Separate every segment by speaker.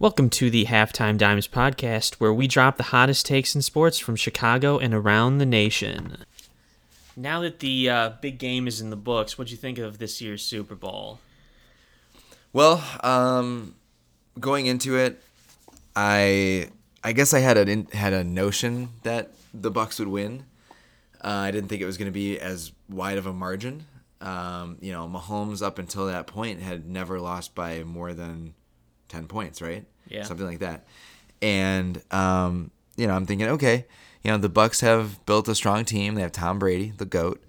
Speaker 1: Welcome to the Halftime Dimes podcast, where we drop the hottest takes in sports from Chicago and around the nation. Now that the uh, big game is in the books, what do you think of this year's Super Bowl?
Speaker 2: Well, um, going into it, I I guess I had a had a notion that the Bucks would win. Uh, I didn't think it was going to be as wide of a margin. Um, you know, Mahomes up until that point had never lost by more than 10 points, right?
Speaker 1: Yeah.
Speaker 2: Something like that. And, um, you know, I'm thinking, okay, you know, the Bucks have built a strong team. They have Tom Brady, the GOAT,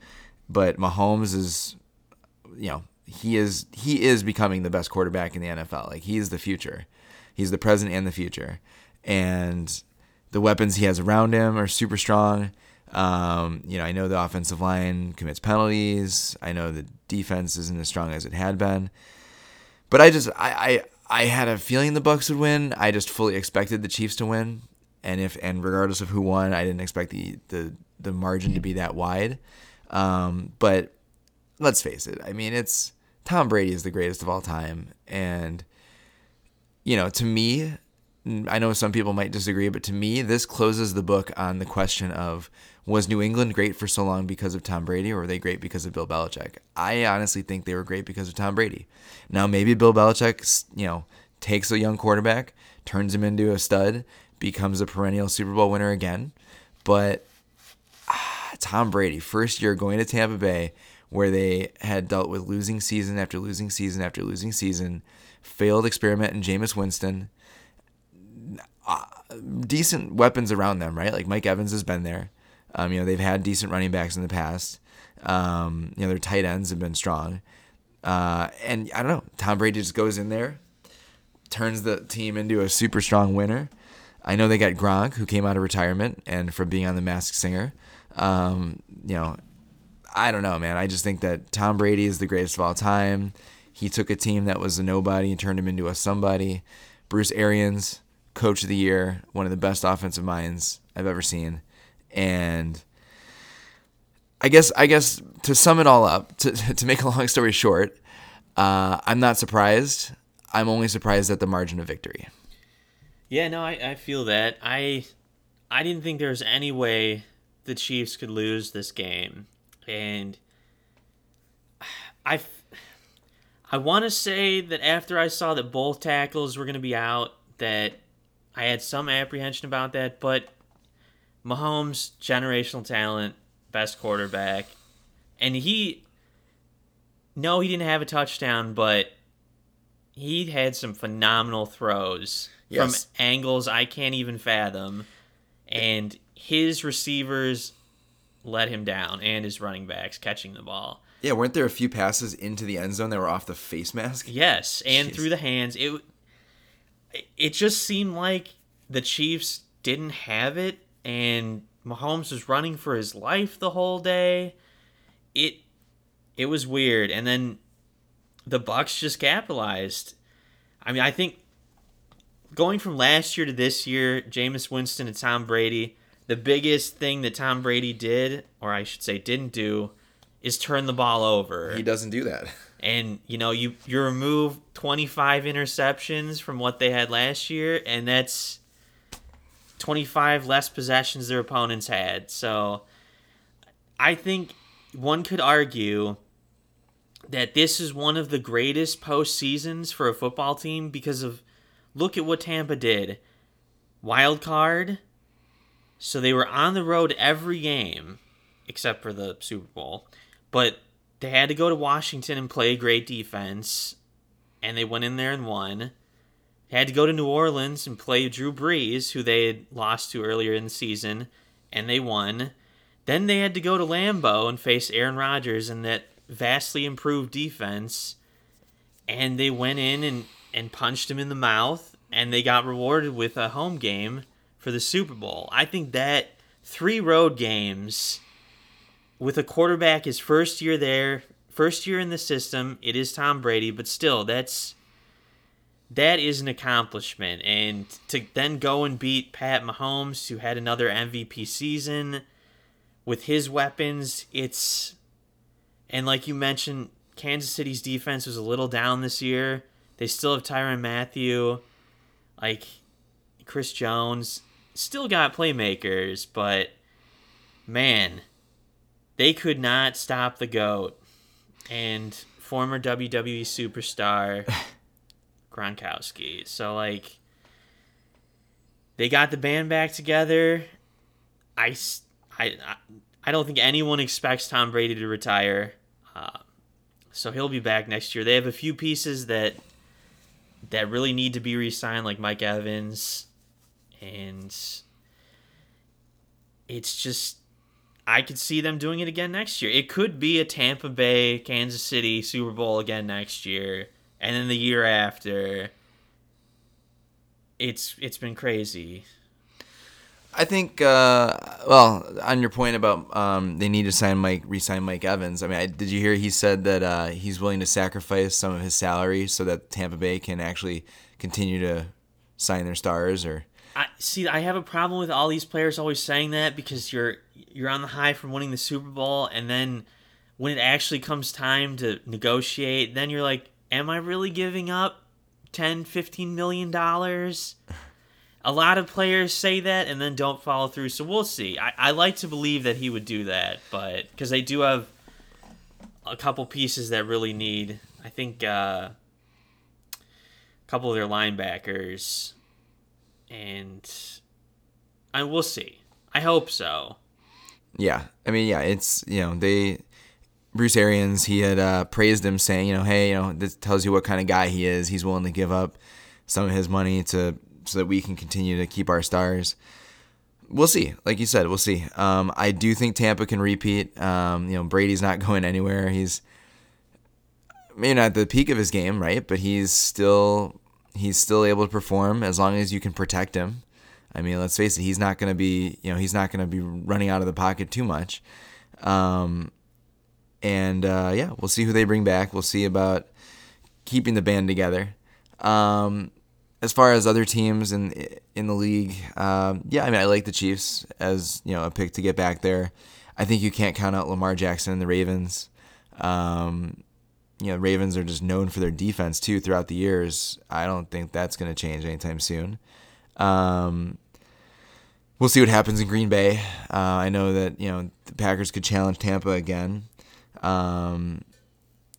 Speaker 2: but Mahomes is, you know, he is he is becoming the best quarterback in the NFL. Like he is the future. He's the present and the future. And the weapons he has around him are super strong. Um, you know, I know the offensive line commits penalties. I know the defense isn't as strong as it had been. But I just I, I had a feeling the Bucks would win. I just fully expected the Chiefs to win, and if and regardless of who won, I didn't expect the the the margin to be that wide. Um, but let's face it. I mean, it's Tom Brady is the greatest of all time, and you know, to me, I know some people might disagree, but to me, this closes the book on the question of was New England great for so long because of Tom Brady, or were they great because of Bill Belichick? I honestly think they were great because of Tom Brady. Now, maybe Bill Belichick, you know, takes a young quarterback, turns him into a stud, becomes a perennial Super Bowl winner again. But ah, Tom Brady, first year going to Tampa Bay, where they had dealt with losing season after losing season after losing season, failed experiment in Jameis Winston. Decent weapons around them, right? Like Mike Evans has been there. Um, you know, they've had decent running backs in the past. Um, you know, their tight ends have been strong. Uh, and I don't know, Tom Brady just goes in there, turns the team into a super strong winner. I know they got Gronk, who came out of retirement and from being on The Masked Singer. Um, you know, I don't know, man. I just think that Tom Brady is the greatest of all time. He took a team that was a nobody and turned him into a somebody. Bruce Arians, coach of the year, one of the best offensive minds I've ever seen and I guess I guess to sum it all up, to to make a long story short, uh, I'm not surprised. I'm only surprised at the margin of victory.
Speaker 1: Yeah, no, I, I feel that. I I didn't think there was any way the Chiefs could lose this game, and I I want to say that after I saw that both tackles were going to be out, that I had some apprehension about that, but Mahomes, generational talent, best quarterback. And he, no, he didn't have a touchdown, but he had some phenomenal throws yes. from angles I can't even fathom. And his receivers let him down and his running backs catching the ball.
Speaker 2: Yeah, weren't there a few passes into the end zone that were off the face mask?
Speaker 1: Yes, and Jeez. through the hands. It it just seemed like the Chiefs didn't have it and Mahomes was running for his life the whole day. It it was weird, and then the Bucks just capitalized. I mean, I think going from last year to this year, Jameis Winston and Tom Brady, the biggest thing that Tom Brady did, or I should say didn't do, is turn the ball over.
Speaker 2: He doesn't do that.
Speaker 1: And you know, you you remove 25 interceptions from what they had last year, and that's 25 less possessions their opponents had. So I think one could argue that this is one of the greatest postseasons for a football team because of look at what Tampa did. Wild card. So they were on the road every game except for the Super Bowl. But they had to go to Washington and play great defense and they went in there and won They had to go to New Orleans and play Drew Brees, who they had lost to earlier in the season, and they won. Then they had to go to Lambeau and face Aaron Rodgers and that vastly improved defense, and they went in and, and punched him in the mouth, and they got rewarded with a home game for the Super Bowl. I think that three road games with a quarterback his first year there, first year in the system, it is Tom Brady, but still, that's that is an accomplishment. And to then go and beat Pat Mahomes, who had another MVP season with his weapons, it's. And like you mentioned, Kansas City's defense was a little down this year. They still have Tyrann Mathieu, Like Chris Jones still got playmakers, but man, they could not stop the goat and former WWE superstar Gronkowski. So like they got the band back together. I I I don't think anyone expects Tom Brady to retire. Uh, so he'll be back next year. They have a few pieces that that really need to be re-signed, like Mike Evans, and it's just I could see them doing it again next year. It could be a Tampa Bay, Kansas City Super Bowl again next year, and then the year after. It's it's been crazy.
Speaker 2: I think, uh, well, on your point about um, they need to sign Mike, re-sign Mike Evans. I mean, I, did you hear he said that uh, he's willing to sacrifice some of his salary so that Tampa Bay can actually continue to sign their stars? Or
Speaker 1: I see. I have a problem with all these players always saying that because you're you're on the high from winning the Super Bowl, and then when it actually comes time to negotiate, then you're like, "Am I really giving up 10, 15 million dollars?" A lot of players say that and then don't follow through. So we'll see. I, I like to believe that he would do that, but because they do have a couple pieces that really need. I think uh, a couple of their linebackers and I will see. I hope so.
Speaker 2: Yeah, I mean, yeah, it's you know they. Bruce Arians, he had uh, praised him, saying, you know, hey, you know, this tells you what kind of guy he is. He's willing to give up some of his money to so that we can continue to keep our stars. We'll see. Like you said, we'll see. Um, I do think Tampa can repeat. Um, you know, Brady's not going anywhere. He's maybe not at the peak of his game, right? But he's still he's still able to perform as long as you can protect him. I mean, let's face it, he's not going to be, you know, he's not going to be running out of the pocket too much. Um, and uh, yeah, we'll see who they bring back. We'll see about keeping the band together. Um, as far as other teams in in the league, um, yeah, I mean, I like the Chiefs as you know a pick to get back there. I think you can't count out Lamar Jackson and the Ravens. Um, you know, Ravens are just known for their defense too throughout the years. I don't think that's going to change anytime soon. Um, we'll see what happens in Green Bay. Uh, I know that you know the Packers could challenge Tampa again. Um,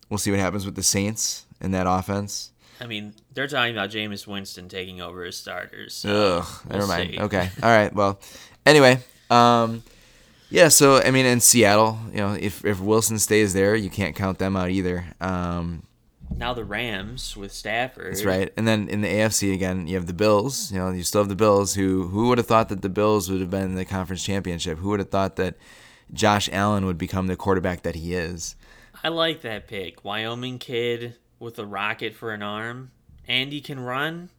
Speaker 2: we'll see what happens with the Saints in that offense.
Speaker 1: I mean, they're talking about Jameis Winston taking over as starters. So
Speaker 2: Ugh,
Speaker 1: we'll
Speaker 2: never mind.
Speaker 1: see.
Speaker 2: Okay, all right. Well, anyway, um, yeah. So I mean, in Seattle, you know, if if Wilson stays there, you can't count them out either. Um,
Speaker 1: Now the Rams with Stafford.
Speaker 2: That's right. And then in the AFC again, you have the Bills. You know, you still have the Bills. Who who would have thought that the Bills would have been in the conference championship? Who would have thought that Josh Allen would become the quarterback that he is?
Speaker 1: I like that pick. Wyoming kid with a rocket for an arm. And he can run.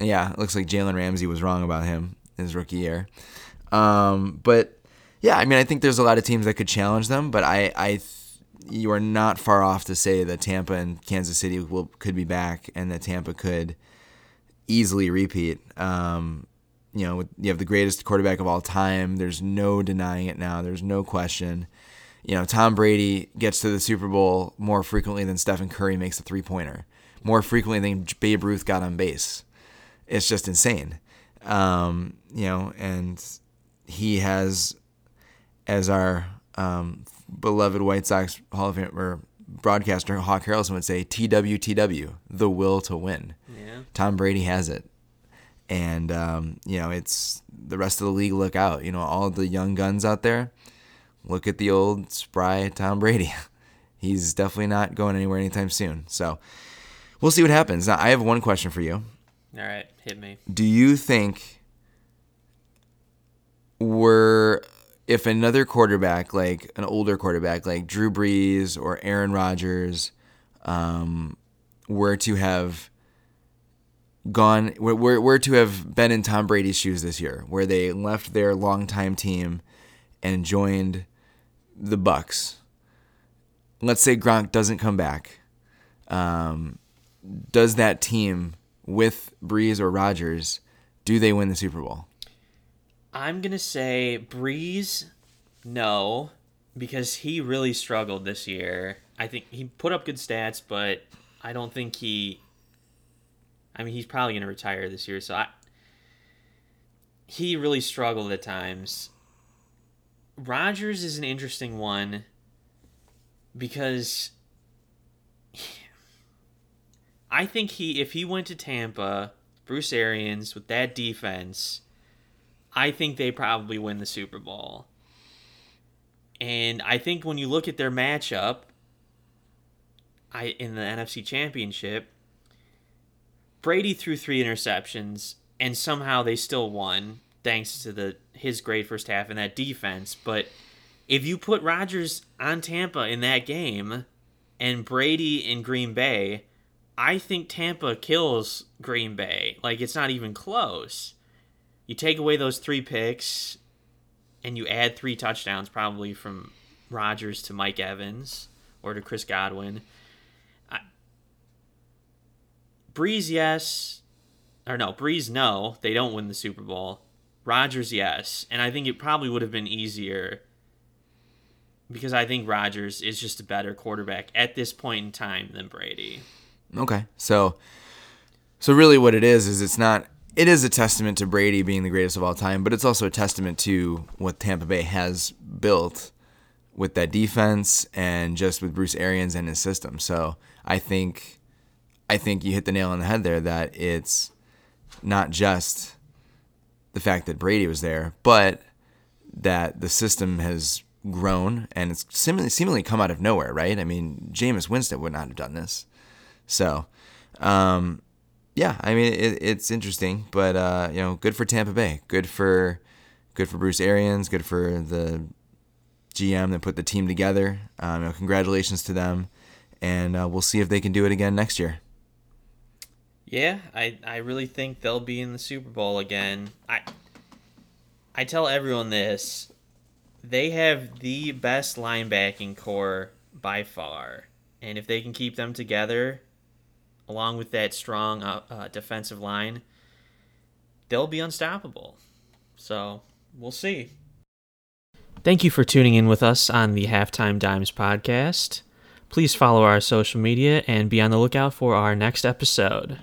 Speaker 2: Yeah, it looks like Jalen Ramsey was wrong about him his rookie year. Um, but yeah, I mean, I think there's a lot of teams that could challenge them, but I, I, th- you are not far off to say that Tampa and Kansas City will could be back, and that Tampa could easily repeat. Um, you know, you have the greatest quarterback of all time. There's no denying it now. There's no question. You know, Tom Brady gets to the Super Bowl more frequently than Stephen Curry makes a three pointer, more frequently than Babe Ruth got on base. It's just insane. Um, you know, and he has, as our um, beloved White Sox Hall of Famer broadcaster Hawk Harrelson would say, TWTW, the will to win.
Speaker 1: Yeah.
Speaker 2: Tom Brady has it. And, um, you know, it's the rest of the league look out. You know, all the young guns out there, look at the old spry Tom Brady. He's definitely not going anywhere anytime soon. So we'll see what happens. Now, I have one question for you.
Speaker 1: All right, hit me.
Speaker 2: Do you think we're if another quarterback, like an older quarterback, like Drew Brees or Aaron Rodgers, um, were to have gone, were, were, to have been in Tom Brady's shoes this year, where they left their longtime team and joined the Bucks. Let's say Gronk doesn't come back. Um, does that team with Brees or Rodgers, do they win the Super Bowl?
Speaker 1: I'm gonna say Brees, no, because he really struggled this year. I think he put up good stats, but I don't think he I mean, he's probably to retire this year, so I, he really struggled at times. Rodgers is an interesting one because I think he if he went to Tampa, Bruce Arians with that defense, I think they probably win the Super Bowl. And I think when you look at their matchup, I in the NFC Championship, Brady threw three interceptions and somehow they still won thanks to the his great first half and that defense. But if you put Rodgers on Tampa in that game and Brady in Green Bay, I think Tampa kills Green Bay. Like it's not even close. You take away those three picks and you add three touchdowns probably from Rodgers to Mike Evans or to Chris Godwin. I, Brees, yes. Or no, Brees, no. They don't win the Super Bowl. Rodgers, yes. And I think it probably would have been easier because I think Rodgers is just a better quarterback at this point in time than Brady.
Speaker 2: Okay. So so really what it is is it's not it is a testament to Brady being the greatest of all time, but it's also a testament to what Tampa Bay has built with that defense and just with Bruce Arians and his system. So I think I think you hit the nail on the head there that it's not just the fact that Brady was there, but that the system has grown and it's seemingly, seemingly come out of nowhere, right? I mean, Jameis Winston would not have done this. So, um, yeah, I mean, it, it's interesting, but uh, you know, good for Tampa Bay, good for good for Bruce Arians, good for the GM that put the team together. Um, you know, congratulations to them, and uh, we'll see if they can do it again next year.
Speaker 1: Yeah, I, I really think they'll be in the Super Bowl again. I I tell everyone this. They have the best linebacking corps by far. And if they can keep them together, along with that strong uh, uh, defensive line, they'll be unstoppable. So we'll see. Thank you for tuning in with us on the Halftime Dimes podcast. Please follow our social media and be on the lookout for our next episode.